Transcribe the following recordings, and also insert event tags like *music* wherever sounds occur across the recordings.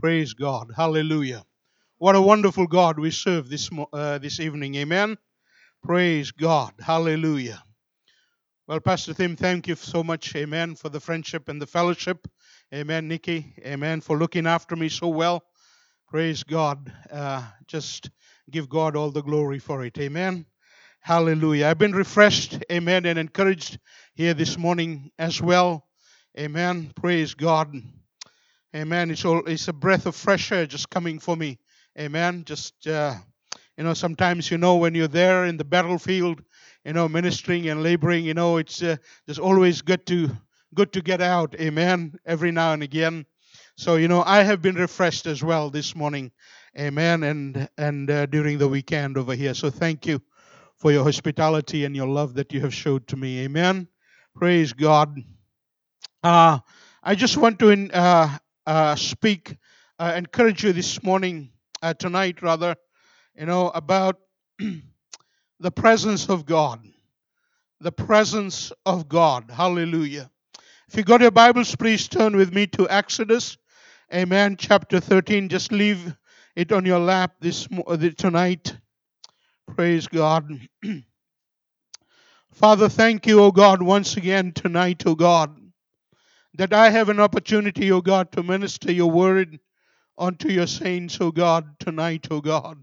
Praise God. Hallelujah. What a wonderful God we serve this uh, this evening. Amen. Praise God. Hallelujah. Well, Pastor Tim, thank you so much. Amen. For the friendship and the fellowship. Amen, Nikki. Amen. For looking after me so well. Praise God. Uh, just give God all the glory for it. Amen. Hallelujah. I've been refreshed. Amen. And encouraged here this morning as well. Amen. Praise God. Amen. It's all it's a breath of fresh air just coming for me. Amen. Just uh, you know, sometimes you know when you're there in the battlefield, you know, ministering and laboring, you know, it's uh, just always good to good to get out. Amen. Every now and again. So you know, I have been refreshed as well this morning. Amen. And and uh, during the weekend over here. So thank you for your hospitality and your love that you have showed to me. Amen. Praise God. Uh, I just want to in- uh, uh, speak, uh, encourage you this morning, uh, tonight rather, you know, about *clears throat* the presence of God. The presence of God. Hallelujah. If you got your Bibles, please turn with me to Exodus. Amen. Chapter 13. Just leave it on your lap this uh, tonight. Praise God. *clears throat* Father, thank you, O God, once again tonight, O God, that I have an opportunity, O God, to minister your word unto your saints, O God, tonight, O God.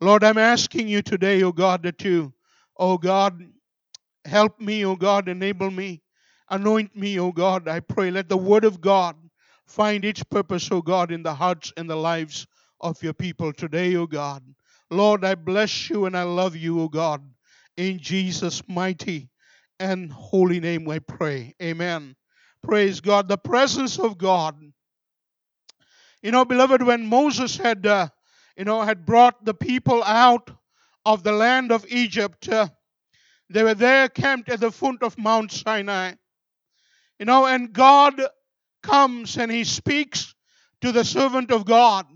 Lord, I'm asking you today, O God, that you, O God, help me, O God, enable me, anoint me, O God. I pray, let the word of God find its purpose, O God, in the hearts and the lives of your people today, O God. Lord, I bless you and I love you, O God. In Jesus' mighty and holy name I pray. Amen. Praise God. The presence of God you know, beloved, when Moses had, uh, you know, had brought the people out of the land of Egypt, uh, they were there camped at the foot of Mount Sinai. You know, and God comes and he speaks to the servant of God.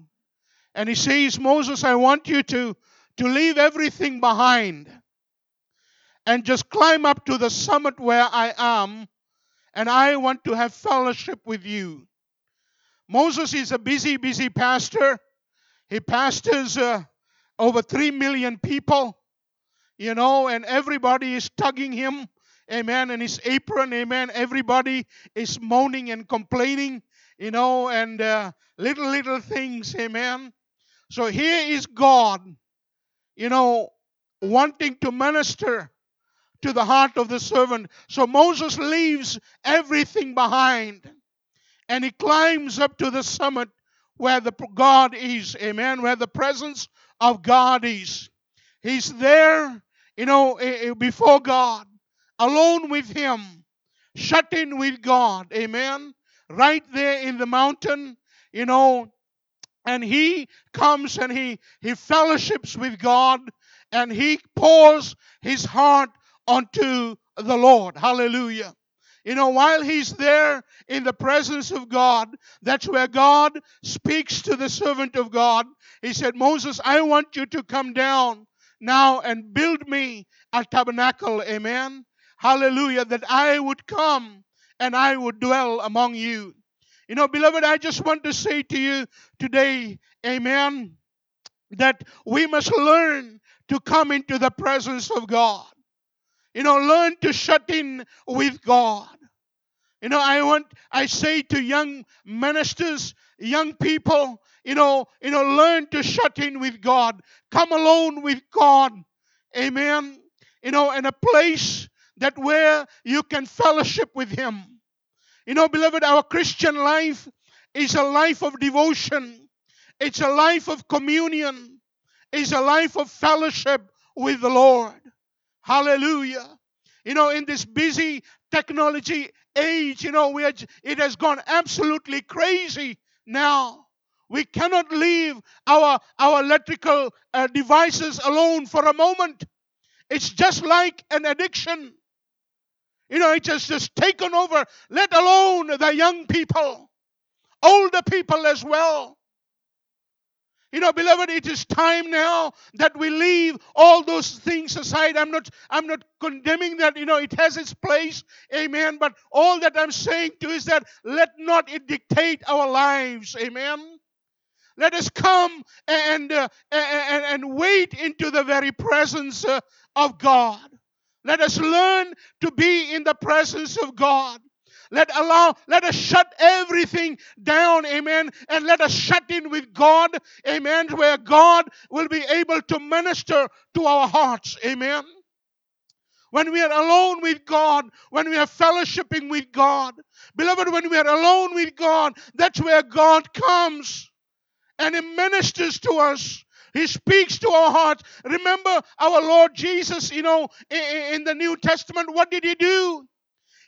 And he says, Moses, I want you to, to leave everything behind and just climb up to the summit where I am, and I want to have fellowship with you. Moses is a busy, busy pastor. He pastors uh, over 3 million people, you know, and everybody is tugging him, amen, and his apron, amen. Everybody is moaning and complaining, you know, and uh, little, little things, amen. So here is God, you know, wanting to minister to the heart of the servant. So Moses leaves everything behind and he climbs up to the summit where the God is, amen, where the presence of God is. He's there, you know, before God, alone with Him, shut in with God, amen, right there in the mountain, you know, and he comes and he he fellowships with God and he pours his heart onto the Lord. Hallelujah. You know, while he's there in the presence of God, that's where God speaks to the servant of God. He said, Moses, I want you to come down now and build me a tabernacle. Amen. Hallelujah. That I would come and I would dwell among you. You know, beloved, I just want to say to you today, amen, that we must learn to come into the presence of God. You know, learn to shut in with God. You know, I want I say to young ministers, young people, you know, you know, learn to shut in with God. Come alone with God. Amen. You know, in a place that where you can fellowship with him. You know, beloved, our Christian life is a life of devotion. It's a life of communion. It's a life of fellowship with the Lord. Hallelujah. You know, in this busy technology age, you know, we are, it has gone absolutely crazy now. We cannot leave our, our electrical uh, devices alone for a moment. It's just like an addiction. You know, it has just taken over, let alone the young people, older people as well. You know, beloved, it is time now that we leave all those things aside. I'm not I'm not condemning that, you know, it has its place. Amen. But all that I'm saying to is that let not it dictate our lives. Amen. let us come and, uh, and, and wait into the very presence uh, of God. Let us learn to be in the presence of God. Let allow, let us shut everything down, amen, and let us shut in with God, amen, where God will be able to minister to our hearts, amen. When we are alone with God, when we are fellowshipping with God, beloved, when we are alone with God, that's where God comes and He ministers to us. He speaks to our hearts. Remember our Lord Jesus, you know, in the New Testament, what did He do?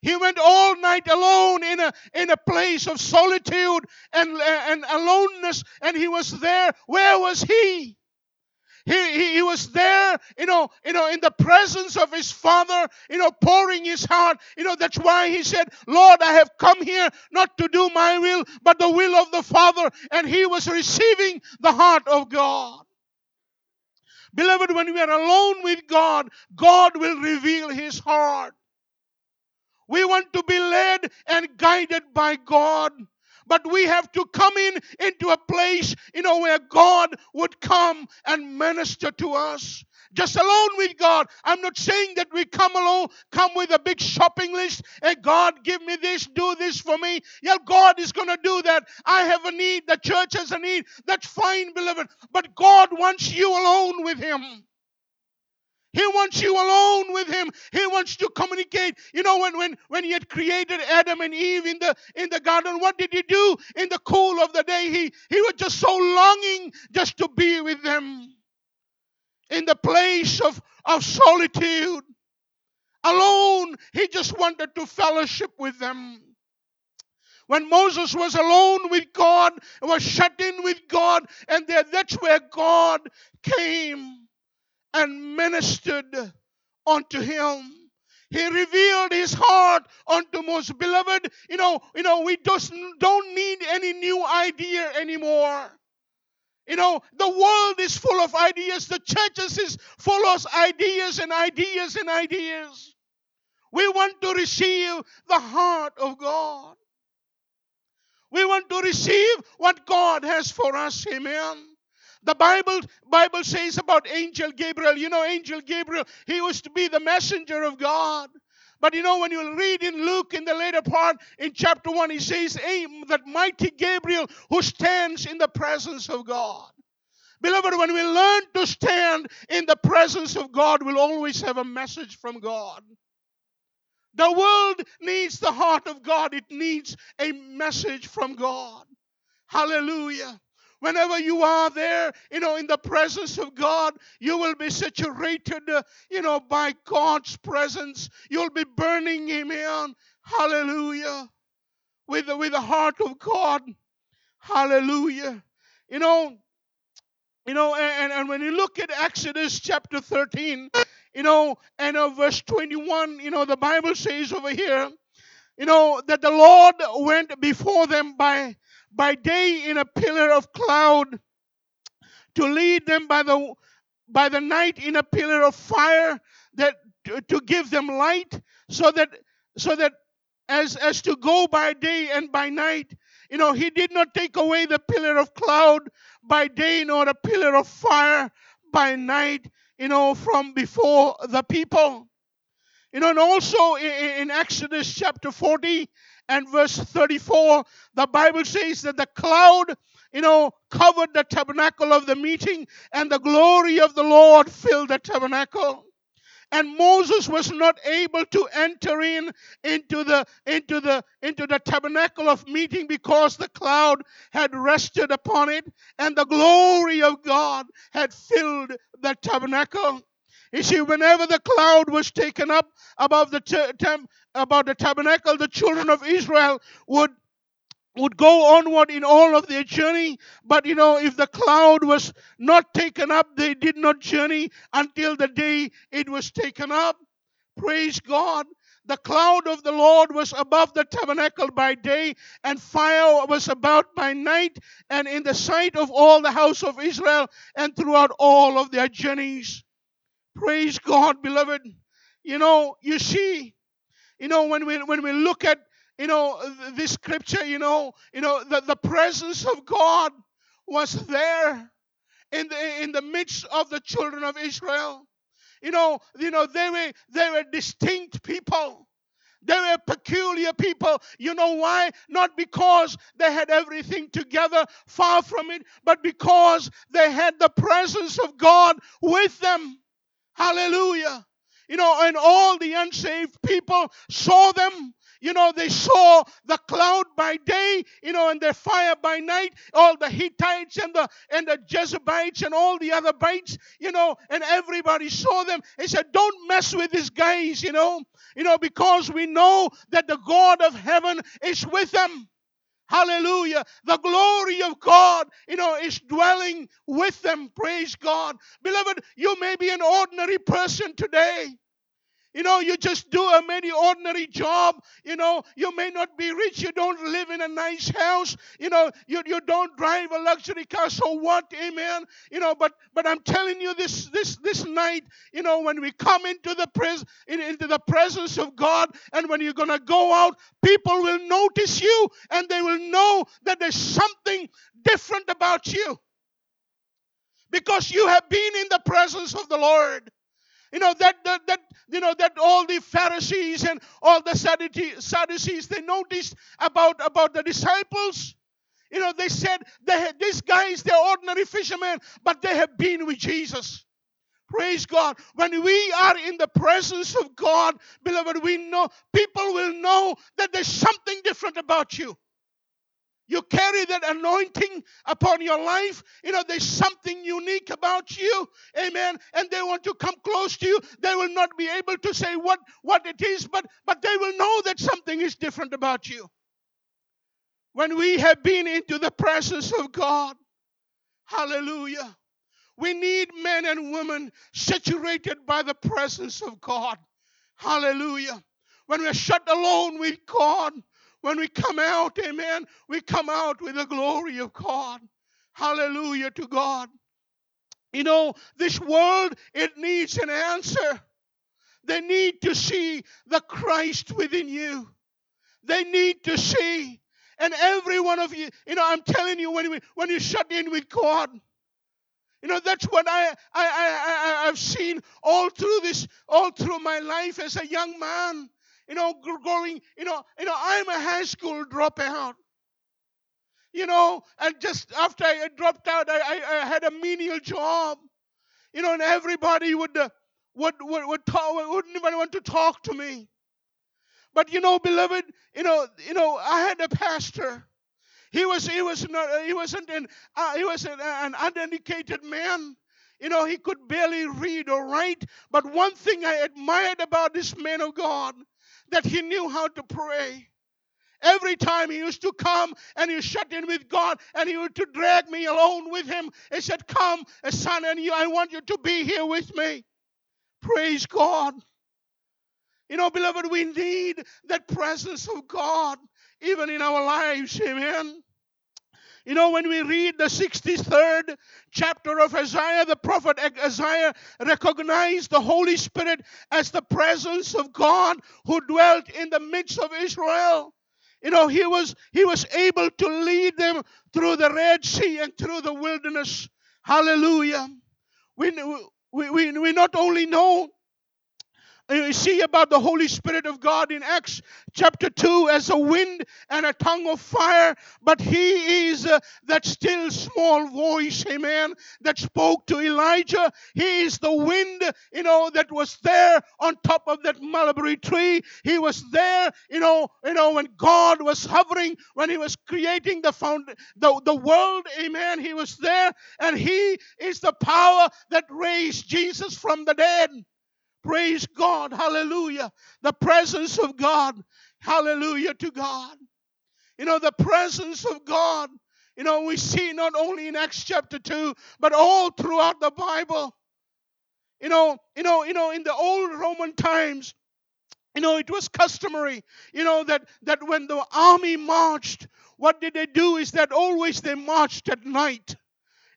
He went all night alone in a, in a place of solitude and, and aloneness, and he was there. Where was he? He, he, he, was there, you know, you know, in the presence of his father, you know, pouring his heart. You know, that's why he said, Lord, I have come here not to do my will, but the will of the Father. And he was receiving the heart of God. Beloved, when we are alone with God, God will reveal his heart. We want to be led and guided by God. But we have to come in into a place, you know, where God would come and minister to us. Just alone with God. I'm not saying that we come alone, come with a big shopping list, and God, give me this, do this for me. Yeah, God is to do that. I have a need, the church has a need. That's fine, beloved. But God wants you alone with Him. He wants you alone with him. He wants to communicate. You know, when, when, when he had created Adam and Eve in the in the garden, what did he do in the cool of the day? He he was just so longing just to be with them in the place of, of solitude. Alone, he just wanted to fellowship with them. When Moses was alone with God, was shut in with God, and there, that's where God came and ministered unto him. He revealed his heart unto Moses beloved. You know, you know, we just don't need any new idea anymore. You know, the world is full of ideas. The churches is full of ideas and ideas and ideas. We want to receive the heart of God. We want to receive what God has for us. Amen. The Bible, Bible says about angel Gabriel, you know, angel Gabriel, he was to be the messenger of God. But you know, when you read in Luke in the later part, in chapter 1, he says, that mighty Gabriel who stands in the presence of God. Beloved, when we learn to stand in the presence of God, we'll always have a message from God. The world needs the heart of God, it needs a message from God. Hallelujah. Whenever you are there, you know, in the presence of God, you will be saturated, uh, you know, by God's presence. You'll be burning Him in. Hallelujah. With the, with the heart of God. Hallelujah. You know, you know, and, and when you look at Exodus chapter 13, you know, and uh, verse 21, you know, the Bible says over here, you know, that the Lord went before them by by day in a pillar of cloud to lead them by the by the night in a pillar of fire that to give them light so that so that as as to go by day and by night you know he did not take away the pillar of cloud by day nor a pillar of fire by night you know from before the people. You know and also in, in exodus chapter 40 and verse 34, the Bible says that the cloud, you know, covered the tabernacle of the meeting, and the glory of the Lord filled the tabernacle. And Moses was not able to enter in into the into the into the tabernacle of meeting because the cloud had rested upon it, and the glory of God had filled the tabernacle. You see, whenever the cloud was taken up above the temp, about the tabernacle, the children of Israel would would go onward in all of their journey. But you know, if the cloud was not taken up, they did not journey until the day it was taken up. Praise God. The cloud of the Lord was above the tabernacle by day, and fire was about by night, and in the sight of all the house of Israel, and throughout all of their journeys. Praise God, beloved. You know, you see, you know, when we when we look at you know this scripture, you know, you know, the, the presence of God was there in the in the midst of the children of Israel. You know, you know, they were they were distinct people. They were peculiar people. You know why? Not because they had everything together, far from it, but because they had the presence of God with them. Hallelujah. You know, and all the unsaved people saw them you know, they saw the cloud by day, you know, and the fire by night, all the Hittites and the and the Jebusites and all the other bites, you know, and everybody saw them. He said, Don't mess with these guys, you know, you know, because we know that the God of heaven is with them. Hallelujah. The glory of God, you know, is dwelling with them. Praise God. Beloved, you may be an ordinary person today. You know, you just do a many ordinary job. You know, you may not be rich. You don't live in a nice house. You know, you, you don't drive a luxury car. So what? Amen. You know, but but I'm telling you this this this night, you know, when we come into the pres in, into the presence of God and when you're gonna go out, people will notice you and they will know that there's something different about you. Because you have been in the presence of the Lord. You know that, that that you know that all the Pharisees and all the Sadducees they noticed about about the disciples. You know they said they these guys they're ordinary fishermen, but they have been with Jesus. Praise God. When we are in the presence of God, beloved, we know people will know that there's something different about you. You carry that anointing upon your life. You know, there's something unique about you. Amen. And they want to come close to you. They will not be able to say what, what it is, but, but they will know that something is different about you. When we have been into the presence of God, hallelujah. We need men and women saturated by the presence of God. Hallelujah. When we're shut alone with God, when we come out, amen, we come out with the glory of God. Hallelujah to God. You know, this world, it needs an answer. They need to see the Christ within you. They need to see. And every one of you, you know, I'm telling you, when, we, when you shut in with God, you know, that's what I, I, I, I, I've seen all through this, all through my life as a young man you know, going, you know, you know, I'm a high school dropout. You know, and just after I dropped out, I, I, I had a menial job. You know, and everybody would uh, would would would talk, wouldn't even want to talk to me. But you know, beloved, you know, you know, I had a pastor. He was he was not he wasn't an uh, he was an, an uneducated man. You know, he could barely read or write. But one thing I admired about this man of God that he knew how to pray. Every time he used to come and he shut in with God and he would to drag me alone with him. He said, Come, son, and you, I want you to be here with me. Praise God. You know, beloved, we need that presence of God even in our lives. Amen. You know, when we read the 63rd chapter of Isaiah, the prophet Isaiah recognized the Holy Spirit as the presence of God who dwelt in the midst of Israel. You know, he was he was able to lead them through the Red Sea and through the wilderness. Hallelujah. We, we, we, we not only know see about the Holy Spirit of God in Acts chapter 2 as a wind and a tongue of fire, but He is uh, that still small voice, amen, that spoke to Elijah. He is the wind, you know, that was there on top of that mulberry tree. He was there, you know, you know, when God was hovering, when He was creating the found the, the world, amen. He was there, and He is the power that raised Jesus from the dead. Praise God. Hallelujah. The presence of God. Hallelujah to God. You know, the presence of God. You know, we see not only in Acts chapter 2, but all throughout the Bible. You know, you know, you know, in the old Roman times, you know, it was customary, you know, that, that when the army marched, what did they do is that always they marched at night.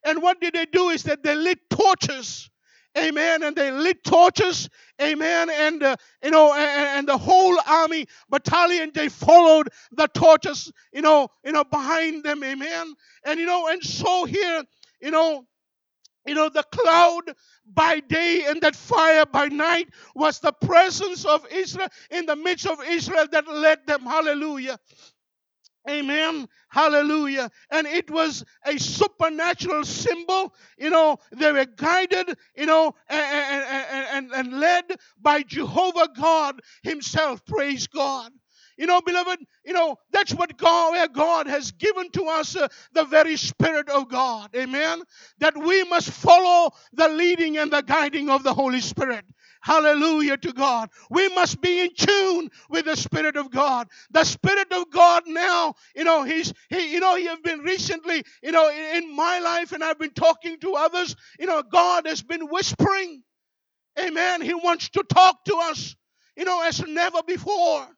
And what did they do is that they lit torches amen, and they lit torches, amen, and uh, you know, and, and, the whole army battalion they followed the torches, you know, you know, behind them, amen, and you know, and so here, you know, you know, the cloud by day and that fire by night was the presence of Israel in the midst of Israel that led them. Hallelujah. Amen. Hallelujah. And it was a supernatural symbol. You know, they were guided, you know, and, and, and, and led by Jehovah God Himself. Praise God. You know, beloved, you know, that's what God, where God has given to us uh, the very Spirit of God. Amen. That we must follow the leading and the guiding of the Holy Spirit. Hallelujah to God. We must be in tune with the Spirit of God. The Spirit of God now, you know, He's, He, you know, He have been recently, you know, in my life, and I've been talking to others, you know, God has been whispering. Amen. He wants to talk to us, you know, as never before.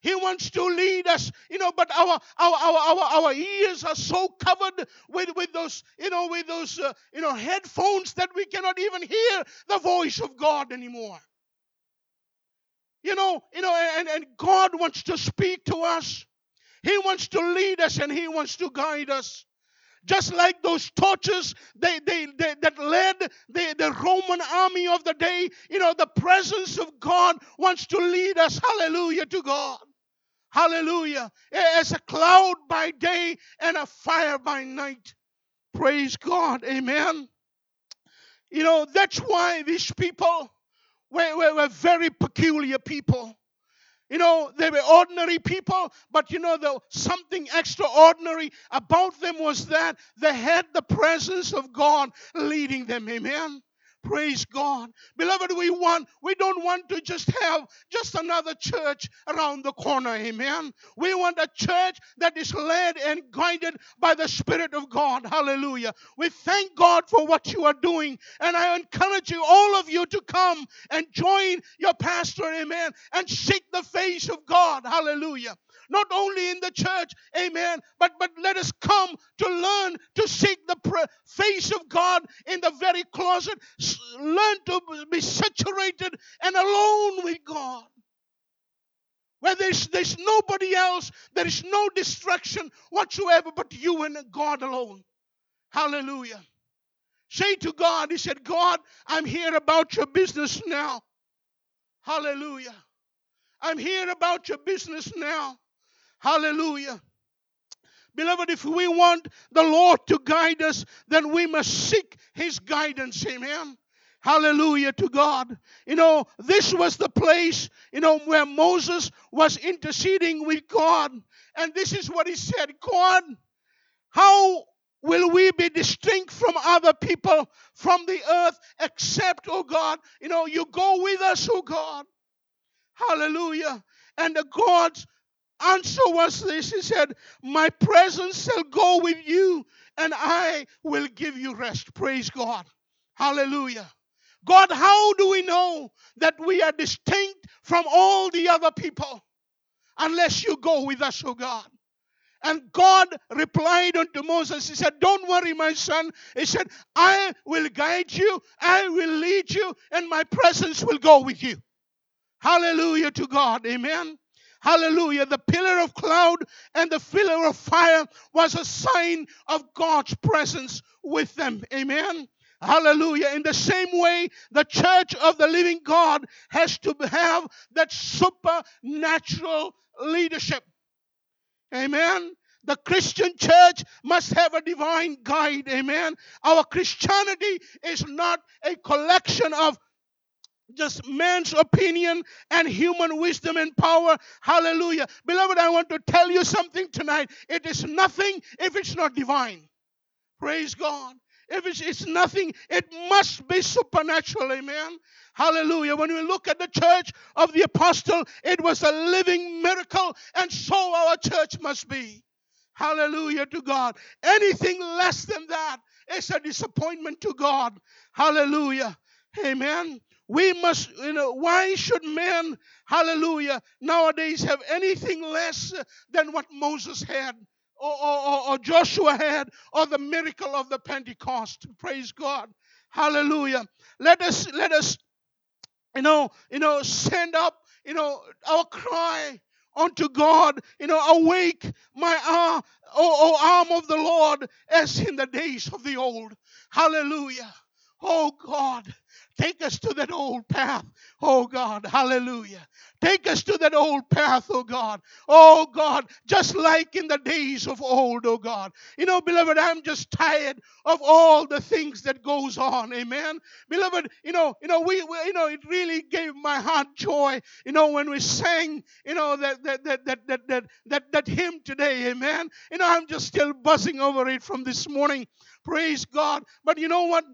He wants to lead us, you know, but our our our our, our ears are so covered with, with those, you know, with those uh, you know headphones that we cannot even hear the voice of God anymore. You know, you know, and, and God wants to speak to us. He wants to lead us and He wants to guide us. Just like those torches they, they, they, that led the, the Roman army of the day, you know, the presence of God wants to lead us. Hallelujah to God. Hallelujah. As a cloud by day and a fire by night. Praise God. Amen. You know, that's why these people were, were, were very peculiar people. You know, they were ordinary people, but you know, the, something extraordinary about them was that they had the presence of God leading them. Amen. Praise God. Beloved, we want, we don't want to just have just another church around the corner. Amen. We want a church that is led and guided by the Spirit of God. Hallelujah. We thank God for what you are doing. And I encourage you, all of you, to come and join your pastor. Amen. And seek the face of God. Hallelujah not only in the church, amen, but, but let us come to learn to seek the face of God in the very closet, learn to be saturated and alone with God. Where there's, there's nobody else, there is no distraction whatsoever but you and God alone. Hallelujah. Say to God, He said, God, I'm here about your business now. Hallelujah. I'm here about your business now. Hallelujah. Beloved, if we want the Lord to guide us, then we must seek His guidance. Amen. Hallelujah to God. You know, this was the place, you know, where Moses was interceding with God. And this is what he said God, how will we be distinct from other people from the earth except, oh God, you know, you go with us, oh God. Hallelujah. And the God's answer was this He said, My presence shall go with you, and I will give you rest. Praise God. Hallelujah. God, how do we know that we are distinct from all the other people? Unless you go with us, oh God. And God replied unto Moses, He said, Don't worry, my son. He said, I will guide you, I will lead you, and my presence will go with you. Hallelujah to God. Amen. Hallelujah. The pillar of cloud and the pillar of fire was a sign of God's presence with them. Amen. Hallelujah. In the same way, the church of the living God has to have that supernatural leadership. Amen. The Christian church must have a divine guide. Amen. Our Christianity is not a collection of just man's opinion and human wisdom and power. Hallelujah. Beloved, I want to tell you something tonight. It is nothing if it's not divine. Praise God. If it's, it's nothing, it must be supernatural. Amen. Hallelujah. When we look at the church of the apostle, it was a living miracle, and so our church must be. Hallelujah to God. Anything less than that is a disappointment to God. Hallelujah. Amen. We must, you know, why should men, hallelujah, nowadays have anything less than what Moses had? Or, or, or, Joshua had, or the miracle of the Pentecost. Praise God. Hallelujah. Let us let us you know, you know, send up, you know, our cry unto God, you know, awake my uh, arm, oh, oh arm of the Lord, as in the days of the old. Hallelujah. Oh God, take us to that old path. Oh God, hallelujah. Take us to that old path, oh God. Oh God, just like in the days of old, oh God. You know, beloved, I'm just tired of all the things that goes on. Amen. Beloved, you know, you know, we, we you know, it really gave my heart joy, you know, when we sang, you know, that that that that that that, that, that hymn today, amen. You know, I'm just still buzzing over it from this morning. Praise God. But you know what?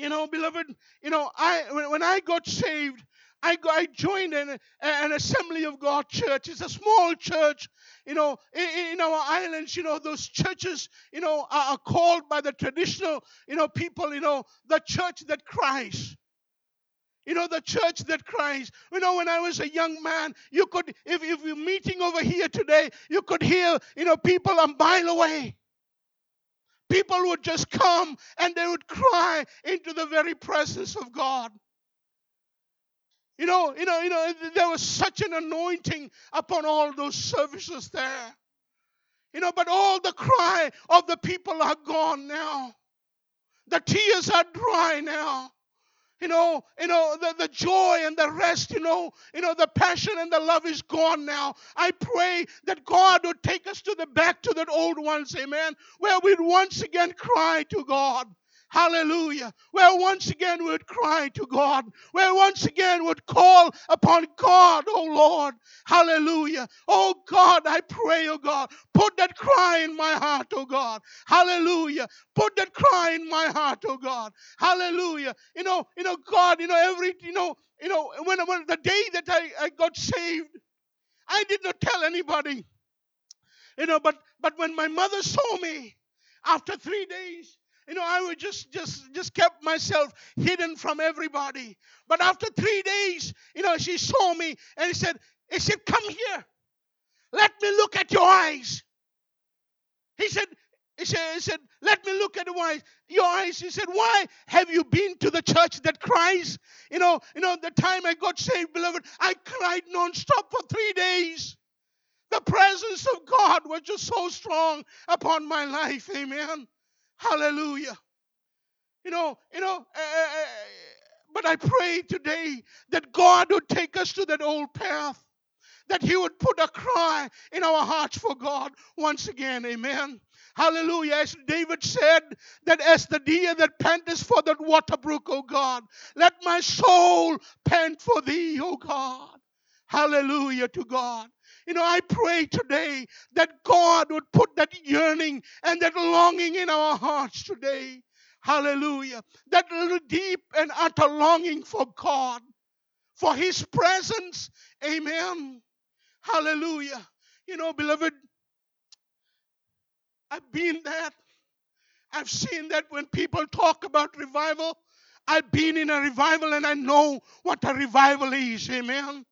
You know, beloved, you know, I when, when I got saved, I, go, I joined an, an Assembly of God church. It's a small church, you know, in, in, our islands. You know, those churches, you know, are, are called by the traditional, you know, people, you know, the church that cries. You know, the church that cries. You know, when I was a young man, you could, if, if you're meeting over here today, you could hear, you know, people a mile away. People would just come and they would cry into the very presence of God. You know, you know, you know, there was such an anointing upon all those services there. You know, but all the cry of the people are gone now. The tears are dry now you know, you know, the, the joy and the rest, you know, you know, the passion and the love is gone now. I pray that God would take us to the back to that old ones, amen, where we'd once again cry to God. Hallelujah. Where once again we would cry to God. Where once again we would call upon God, oh Lord. Hallelujah. Oh God, I pray, oh God, put that cry in my heart, oh God. Hallelujah. Put that cry in my heart, oh God. Hallelujah. You know, you know, God, you know, every, you know, you know, when, when the day that I, I got saved, I did not tell anybody. You know, but but when my mother saw me after three days, you know, I would just just just kept myself hidden from everybody. But after three days, you know, she saw me and he said, he said, come here. Let me look at your eyes. He said, he said, he said, let me look at the eyes, your eyes. He said, why have you been to the church that cries? You know, you know, the time I got saved, beloved, I cried non-stop for three days. The presence of God was just so strong upon my life. Amen. Hallelujah. You know, you know, uh, but I pray today that God would take us to that old path, that He would put a cry in our hearts for God once again. Amen. Hallelujah. As David said, that as the deer that panteth for that water brook, O God, let my soul pant for thee, O God. Hallelujah to God. You know, I pray today that God would put that yearning and that longing in our hearts today. Hallelujah. That little deep and utter longing for God, for His presence. Amen. Hallelujah. You know, beloved, I've been that. I've seen that when people talk about revival. I've been in a revival and I know what a revival is. Amen.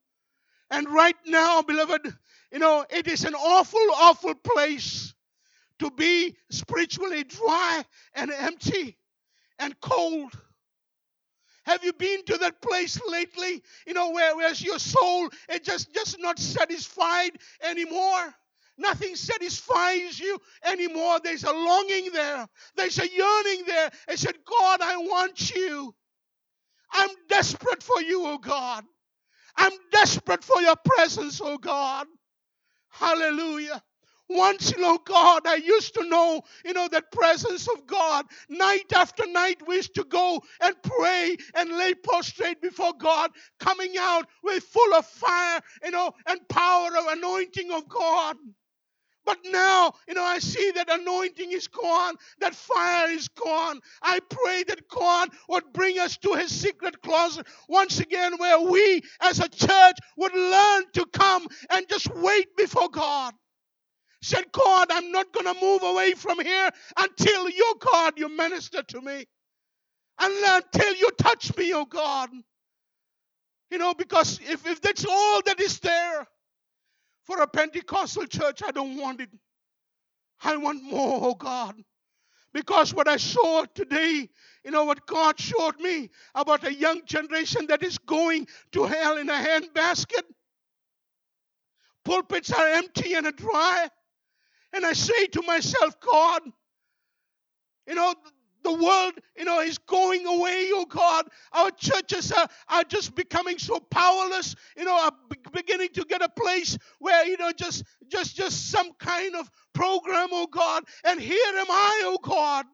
And right now, beloved, you know, it is an awful, awful place to be spiritually dry and empty and cold. Have you been to that place lately? You know, where where's your soul is just, just not satisfied anymore. Nothing satisfies you anymore. There's a longing there. There's a yearning there. I said, God, I want you. I'm desperate for you, oh God. I'm desperate for your presence, oh God. Hallelujah. Once, you know, God, I used to know, you know, that presence of God. Night after night, we used to go and pray and lay prostrate before God, coming out with full of fire, you know, and power of anointing of God. But now, you know, I see that anointing is gone, that fire is gone. I pray that God would bring us to his secret closet once again, where we as a church would learn to come and just wait before God. Said, God, I'm not going to move away from here until you, God, you minister to me. And until you touch me, oh God. You know, because if, if that's all that is there, for a Pentecostal church, I don't want it. I want more, oh God. Because what I saw today, you know, what God showed me about a young generation that is going to hell in a handbasket. Pulpits are empty and dry. And I say to myself, God, you know, the world, you know, is going away, oh God. Our churches are, are just becoming so powerless, you know, are beginning to get a place where, you know, just just just some kind of program, oh God. And here am I, oh God.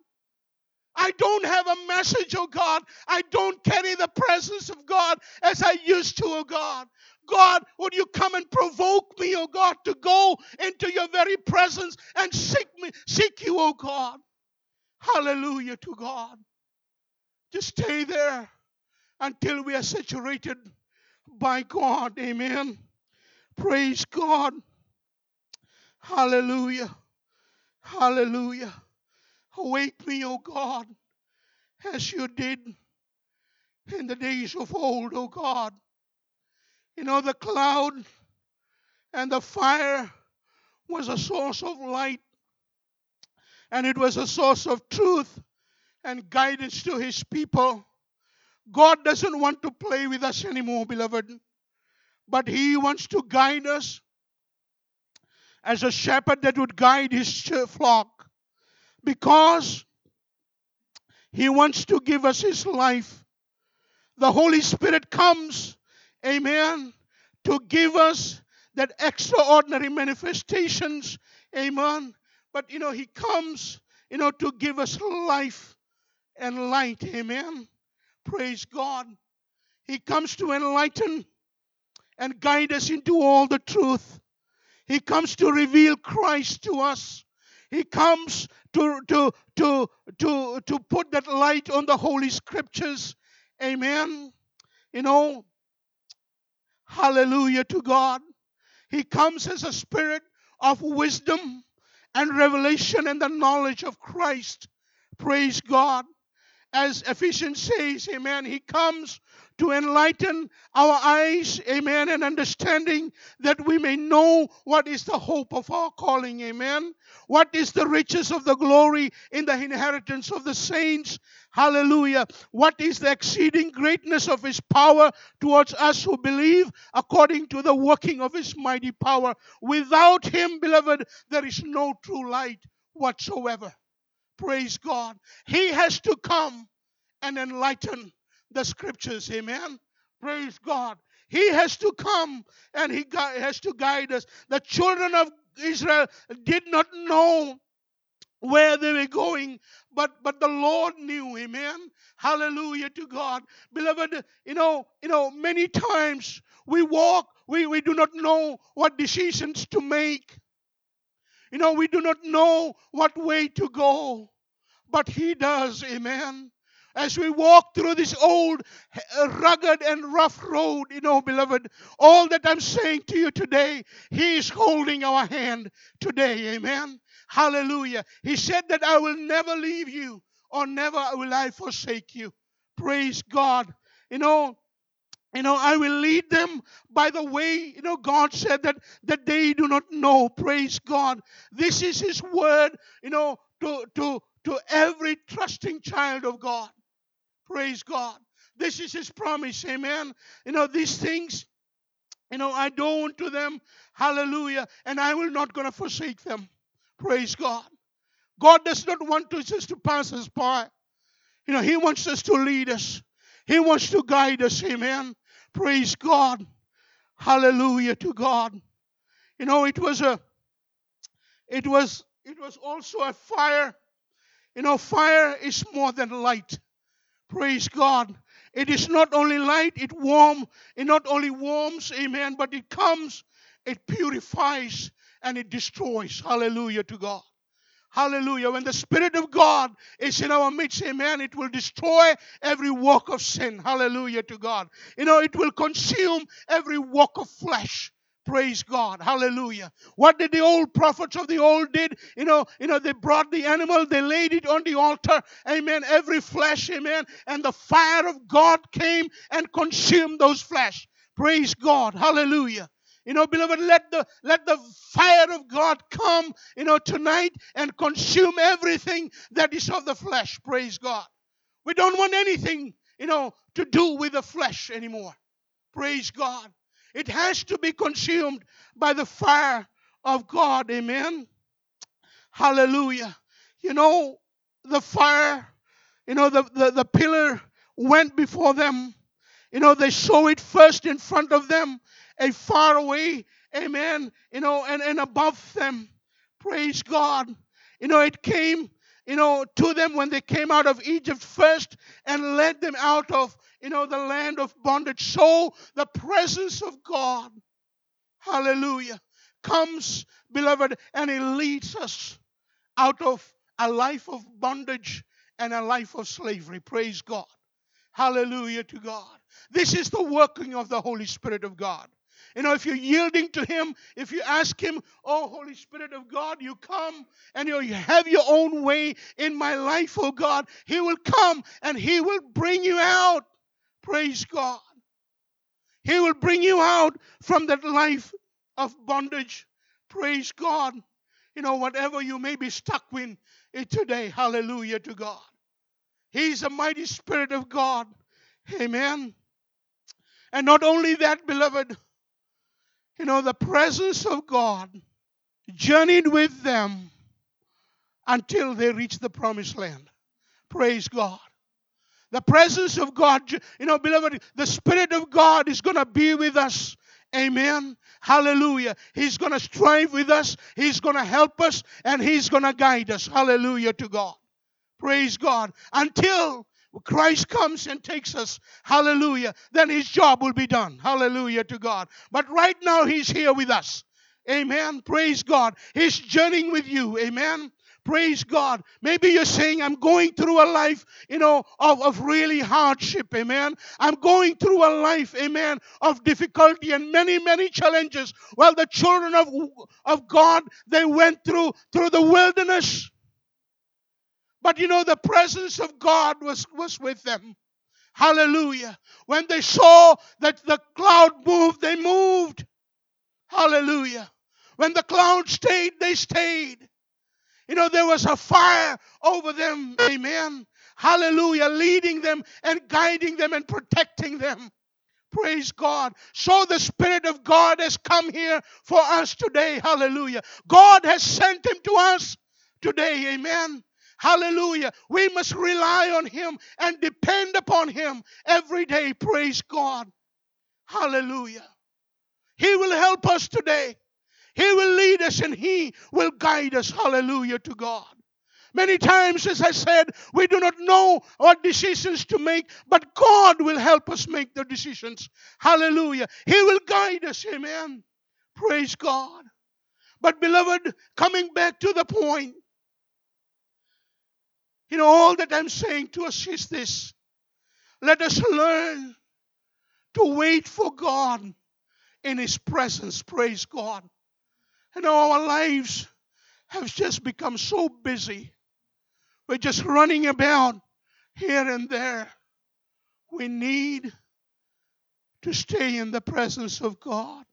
I don't have a message, oh God. I don't carry the presence of God as I used to, oh God. God, would you come and provoke me, oh God, to go into your very presence and seek me, seek you, oh God. Hallelujah to God. Just stay there until we are saturated by God. Amen. Praise God. Hallelujah. Hallelujah. Awake me, O God, as you did in the days of old, O God. You know, the cloud and the fire was a source of light and it was a source of truth and guidance to his people. God doesn't want to play with us anymore, beloved, but he wants to guide us as a shepherd that would guide his flock because he wants to give us his life. The Holy Spirit comes, amen, to give us that extraordinary manifestations, amen, but you know, He comes, you know, to give us life and light. Amen. Praise God. He comes to enlighten and guide us into all the truth. He comes to reveal Christ to us. He comes to, to, to, to, to put that light on the Holy Scriptures. Amen. You know, hallelujah to God. He comes as a spirit of wisdom and revelation and the knowledge of Christ. Praise God. As Ephesians says, amen, he comes to enlighten our eyes, amen, and understanding that we may know what is the hope of our calling, amen. What is the riches of the glory in the inheritance of the saints, hallelujah. What is the exceeding greatness of his power towards us who believe, according to the working of his mighty power. Without him, beloved, there is no true light whatsoever. Praise God. He has to come and enlighten the scriptures. Amen. Praise God. He has to come and he has to guide us. The children of Israel did not know where they were going but but the lord knew amen hallelujah to god beloved you know you know many times we walk we, we do not know what decisions to make you know we do not know what way to go but he does amen as we walk through this old, eh, rugged, and rough road, you know, beloved, all that I'm saying to you today, He is holding our hand today. Amen. Hallelujah. He said that I will never leave you or never will I forsake you. Praise God. You know, you know i will lead them by the way you know god said that that they do not know praise god this is his word you know to to to every trusting child of god Praise God. This is His promise. Amen. You know, these things, you know, I do unto them. Hallelujah. And I will not to forsake them. Praise God. God does not want us just to pass us by. You know, He wants us to lead us. He wants to guide us. Amen. Praise God. Hallelujah to God. You know, it was a it was it was also a fire. You know, fire is more than light. Praise God. It is not only light, it warm, it not only warms, amen, but it comes, it purifies, and it destroys. Hallelujah to God. Hallelujah. When the Spirit of God is in our midst, amen, it will destroy every work of sin. Hallelujah to God. You know, it will consume every work of flesh. Praise God. Hallelujah. What did the old prophets of the old did? You know, you know, they brought the animal, they laid it on the altar. Amen. Every flesh, amen. And the fire of God came and consumed those flesh. Praise God. Hallelujah. You know, beloved, let the let the fire of God come, you know, tonight and consume everything that is of the flesh. Praise God. We don't want anything, you know, to do with the flesh anymore. Praise God. It has to be consumed by the fire of God. Amen. Hallelujah. You know, the fire, you know, the, the, the pillar went before them. You know, they saw it first in front of them, a far away, amen, you know, and, and above them. Praise God. You know, it came, you know, to them when they came out of Egypt first and led them out of, you know, the land of bondage. So the presence of God, hallelujah, comes, beloved, and it leads us out of a life of bondage and a life of slavery. Praise God. Hallelujah to God. This is the working of the Holy Spirit of God. You know, if you're yielding to Him, if you ask Him, Oh, Holy Spirit of God, you come and you have your own way in my life, oh God, He will come and He will bring you out. Praise God. He will bring you out from that life of bondage. Praise God. You know, whatever you may be stuck in eh, today, hallelujah to God. He's a mighty Spirit of God. Amen. And not only that, beloved, you know, the presence of God journeyed with them until they reached the promised land. Praise God. The presence of God, you know, beloved, the Spirit of God is going to be with us. Amen. Hallelujah. He's going to strive with us, He's going to help us, and He's going to guide us. Hallelujah to God. Praise God. Until Christ comes and takes us, hallelujah, then his job will be done. Hallelujah to God. But right now, he's here with us. Amen. Praise God. He's journeying with you. Amen. Praise God. Maybe you're saying, I'm going through a life, you know, of, of really hardship. Amen. I'm going through a life, amen, of difficulty and many, many challenges. Well, the children of, of God, they went through through the wilderness. But you know, the presence of God was, was with them. Hallelujah. When they saw that the cloud moved, they moved. Hallelujah. When the cloud stayed, they stayed. You know, there was a fire over them. Amen. Hallelujah. Leading them and guiding them and protecting them. Praise God. So the Spirit of God has come here for us today. Hallelujah. God has sent him to us today. Amen. Hallelujah. We must rely on Him and depend upon Him every day. Praise God. Hallelujah. He will help us today. He will lead us and He will guide us. Hallelujah to God. Many times, as I said, we do not know what decisions to make, but God will help us make the decisions. Hallelujah. He will guide us. Amen. Praise God. But, beloved, coming back to the point, know, all that I'm saying to us is this let us learn to wait for God in His presence. Praise God. And our lives have just become so busy. We're just running about here and there. We need to stay in the presence of God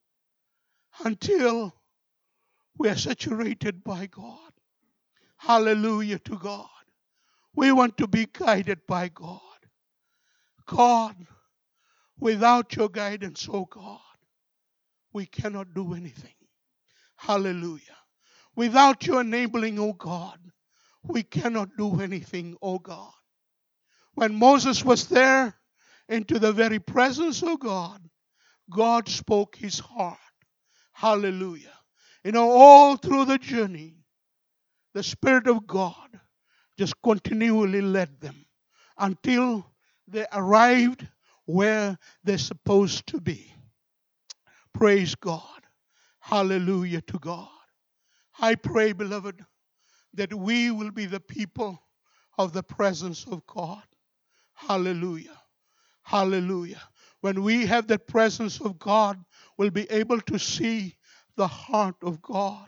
until we are saturated by God. Hallelujah to God. We want to be guided by God. God, without your guidance, oh God, we cannot do anything. Hallelujah. Without your enabling, oh God, we cannot do anything, oh God. When Moses was there into the very presence of God, God spoke his heart. Hallelujah. You know, all through the journey, the Spirit of God just continually led them until they arrived where they're supposed to be. Praise God. Hallelujah to God. I pray, beloved, that we will be the people of the presence of God. Hallelujah. Hallelujah. When we have the presence of God, we'll be able to see the heart of God.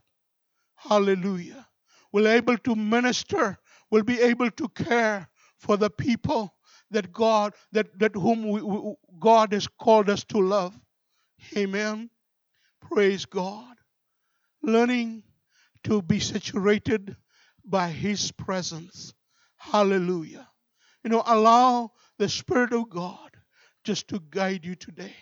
Hallelujah. We're able to minister will be able to care for the people that God that, that whom we, we, God has called us to love. Amen. Praise God. Learning to be saturated by His presence. Hallelujah. You know, allow the Spirit of God just to guide you today.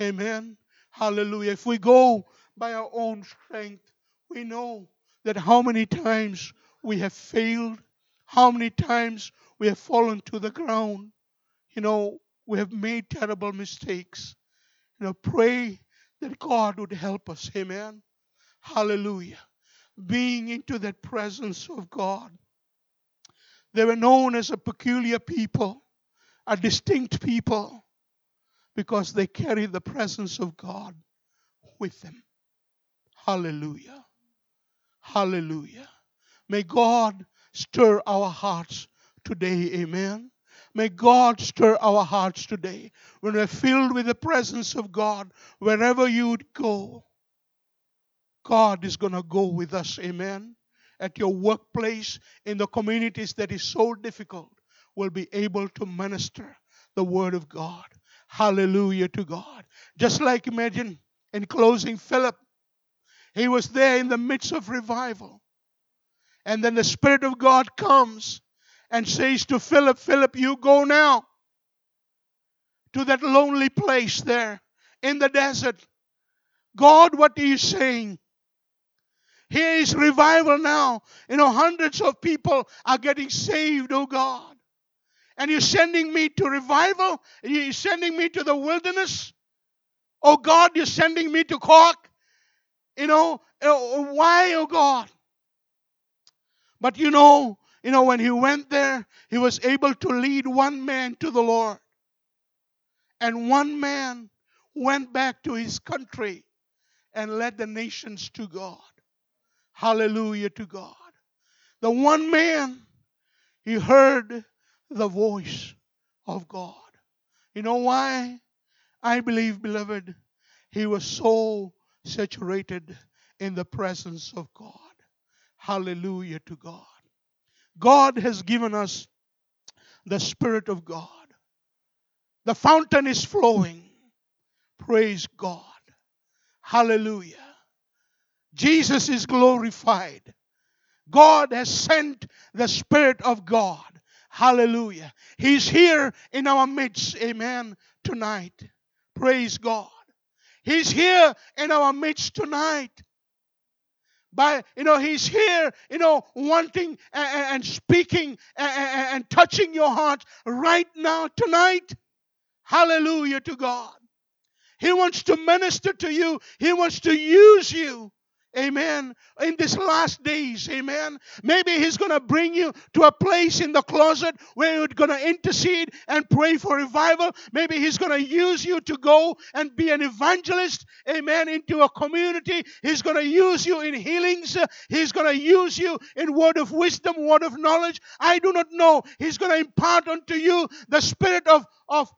Amen. Hallelujah. If we go by our own strength, we know that how many times we have failed, how many times we have fallen to the ground. You know, we have made terrible mistakes. You know, pray that God would help us. Amen. Hallelujah. Being into that presence of God. They were known as a peculiar people, a distinct people, because they carried the presence of God with them. Hallelujah. Hallelujah. May God stir our hearts today. Amen. May God stir our hearts today. When we're filled with the presence of God, wherever you would go, God is going to go with us. Amen. At your workplace, in the communities that is so difficult, we'll be able to minister the word of God. Hallelujah to God. Just like imagine in closing, Philip, he was there in the midst of revival. And then the Spirit of God comes and says to Philip, Philip, you go now to that lonely place there in the desert. God, what are you saying? Here is revival now. You know, hundreds of people are getting saved, oh God. And you're sending me to revival? You're sending me to the wilderness? Oh God, you're sending me to Cork? You know, uh, why, oh God? But you know, you know, when he went there, he was able to lead one man to the Lord. And one man went back to his country and led the nations to God. Hallelujah to God. The one man, he heard the voice of God. You know why? I believe, beloved, he was so saturated in the presence of God. Hallelujah to God. God has given us the Spirit of God. The fountain is flowing. Praise God. Hallelujah. Jesus is glorified. God has sent the Spirit of God. Hallelujah. He's here in our midst. Amen. Tonight. Praise God. He's here in our midst tonight. By you know, He's here, you know, wanting and, and speaking and, and touching your heart right now tonight. Hallelujah to God. He wants to minister to you. He wants to use you. Amen. In these last days, amen. Maybe He's going to bring you to a place in the closet where you're going to intercede and pray for revival. Maybe He's going to use you to go and be an evangelist, amen, into a community. He's going to use you in healings. He's going to use you in word of wisdom, word of knowledge. I do not know. He's going to impart unto you the spirit of, of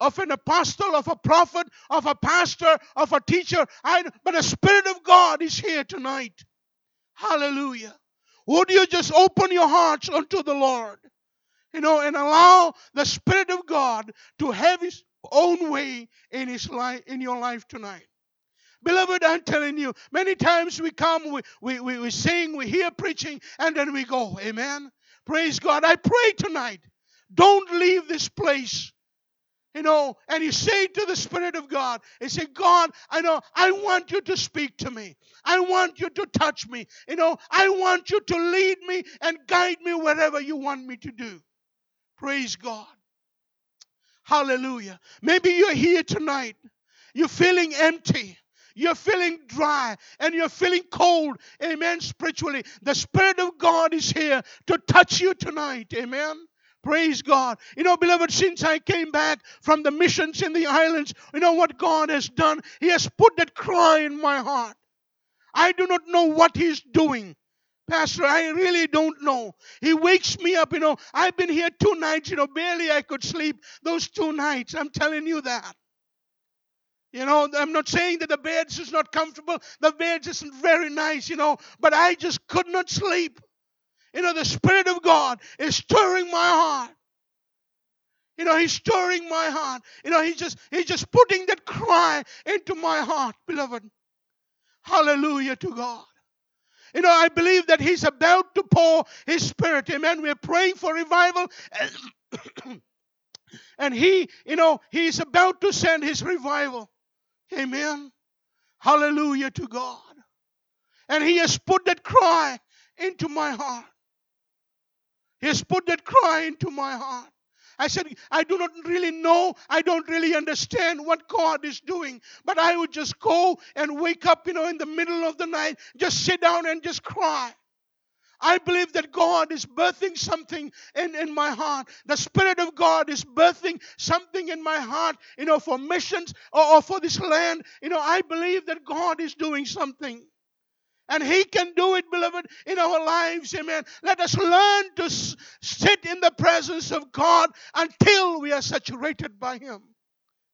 of an apostle, of a prophet, of a pastor, of a teacher. I, but the Spirit of God is here tonight. Hallelujah. Would you just open your hearts unto the Lord? You know, and allow the Spirit of God to have His own way in His life, in your life tonight. Beloved, I'm telling you, many times we come, we, we, we, we sing, we hear preaching, and then we go. Amen. Praise God. I pray tonight. Don't leave this place you know, and you say to the Spirit of God, you say, God, I know, I want you to speak to me. I want you to touch me. You know, I want you to lead me and guide me wherever you want me to do. Praise God. Hallelujah. Maybe you're here tonight. You're feeling empty. You're feeling dry and you're feeling cold. Amen. Spiritually. The Spirit of God is here to touch you tonight. Amen. Praise God. You know, beloved, since I came back from the missions in the islands, you know what God has done? He has put that cry in my heart. I do not know what He's doing. Pastor, I really don't know. He wakes me up, you know. I've been here two nights, you know, barely I could sleep those two nights. I'm telling you that. You know, I'm not saying that the bed is not comfortable. The bed isn't very nice, you know, but I just could not sleep. You know, the Spirit of God is stirring my heart. You know, He's stirring my heart. You know, He's just He's just putting that cry into my heart, beloved. Hallelujah to God. You know, I believe that He's about to pour His Spirit. Amen. We're praying for revival. *coughs* And He, you know, He's about to send His revival. Amen. Hallelujah to God. And He has put that cry into my heart. He has put that cry into my heart. I said, I do not really know, I don't really understand what God is doing, but I would just go and wake up, you know, in the middle of the night, just sit down and just cry. I believe that God is birthing something in, in my heart. The Spirit of God is birthing something in my heart, you know, for missions or, or for this land. You know, I believe that God is doing something. And He can do it, beloved, in our lives. Amen. Let us learn to sit in the presence of God until we are saturated by Him.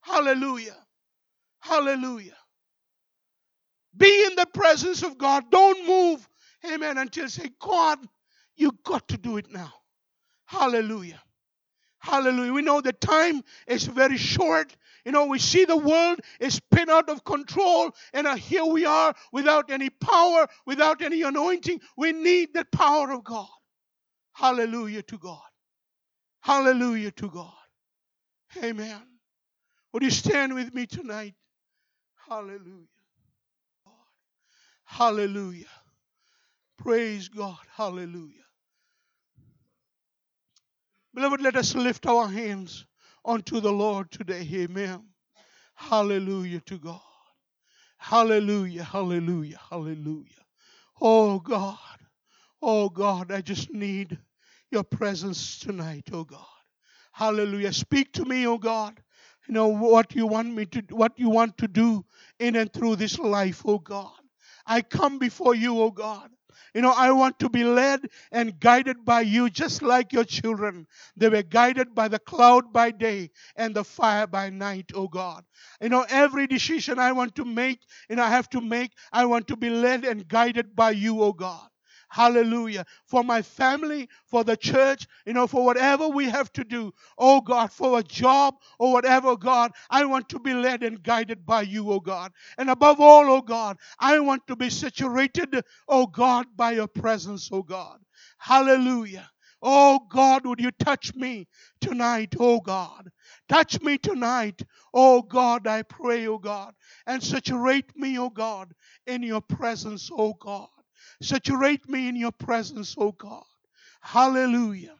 Hallelujah. Hallelujah. Be in the presence of God. Don't move. Amen. Until say, God, you got to do it now. Hallelujah. Hallelujah. We know the time is very short. You know, we see the world is spin out of control, and uh, here we are without any power, without any anointing. We need the power of God. Hallelujah to God. Hallelujah to God. Amen. Would you stand with me tonight? Hallelujah. Hallelujah. Praise God. Hallelujah. Beloved, let us lift our hands unto the Lord today. Amen. Hallelujah to God. Hallelujah. Hallelujah. Hallelujah. Oh God. Oh God, I just need your presence tonight, oh God. Hallelujah. Speak to me, oh God. You know what you want me to what you want to do in and through this life, oh God. I come before you, oh God. You know, I want to be led and guided by you just like your children. They were guided by the cloud by day and the fire by night, oh God. You know, every decision I want to make, and I have to make, I want to be led and guided by you, oh God. Hallelujah. For my family, for the church, you know, for whatever we have to do. Oh God, for a job or whatever, God, I want to be led and guided by you, oh God. And above all, oh God, I want to be saturated, oh God, by your presence, oh God. Hallelujah. Oh God, would you touch me tonight, oh God? Touch me tonight, oh God, I pray, oh God, and saturate me, oh God, in your presence, oh God. Saturate me in your presence, oh God. Hallelujah.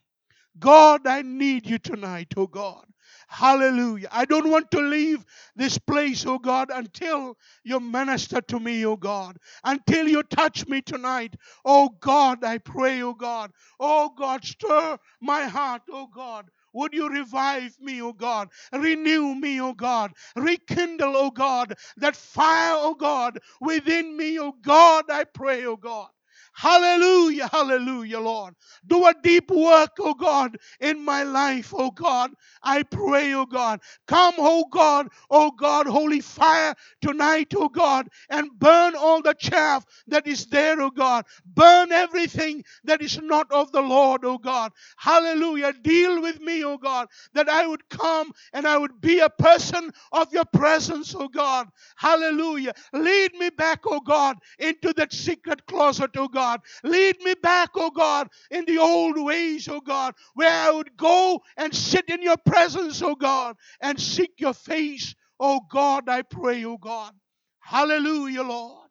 God, I need you tonight, oh God. Hallelujah. I don't want to leave this place, oh God, until you minister to me, oh God. Until you touch me tonight. Oh God, I pray, oh God. Oh God, stir my heart, oh God. Would you revive me, O God? Renew me, O God. Rekindle, O God, that fire, O God, within me, O God, I pray, O God. Hallelujah, hallelujah, Lord. Do a deep work, oh God, in my life, oh God. I pray, oh God. Come, oh God, oh God, holy fire tonight, oh God, and burn all the chaff that is there, oh God. Burn everything that is not of the Lord, oh God. Hallelujah. Deal with me, oh God, that I would come and I would be a person of your presence, oh God. Hallelujah. Lead me back, oh God, into that secret closet, oh God. Lead me back, oh God, in the old ways, oh God, where I would go and sit in your presence, oh God, and seek your face, oh God, I pray, oh God. Hallelujah, Lord.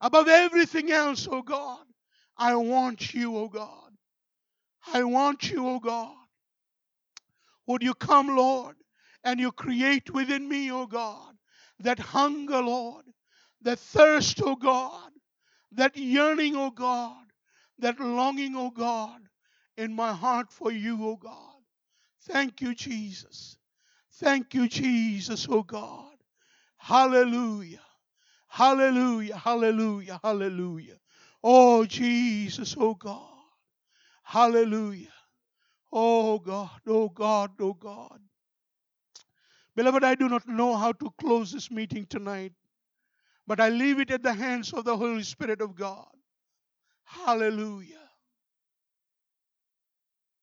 Above everything else, oh God, I want you, oh God. I want you, oh God. Would you come, Lord, and you create within me, oh God, that hunger, Lord, that thirst, oh God, that yearning, oh God, that longing, oh God, in my heart for you, O God. Thank you, Jesus. Thank you, Jesus, O God. Hallelujah. Hallelujah. Hallelujah. Hallelujah. Oh, Jesus, O God. Hallelujah. Oh God, oh God, oh God. Beloved, I do not know how to close this meeting tonight, but I leave it at the hands of the Holy Spirit of God. Hallelujah.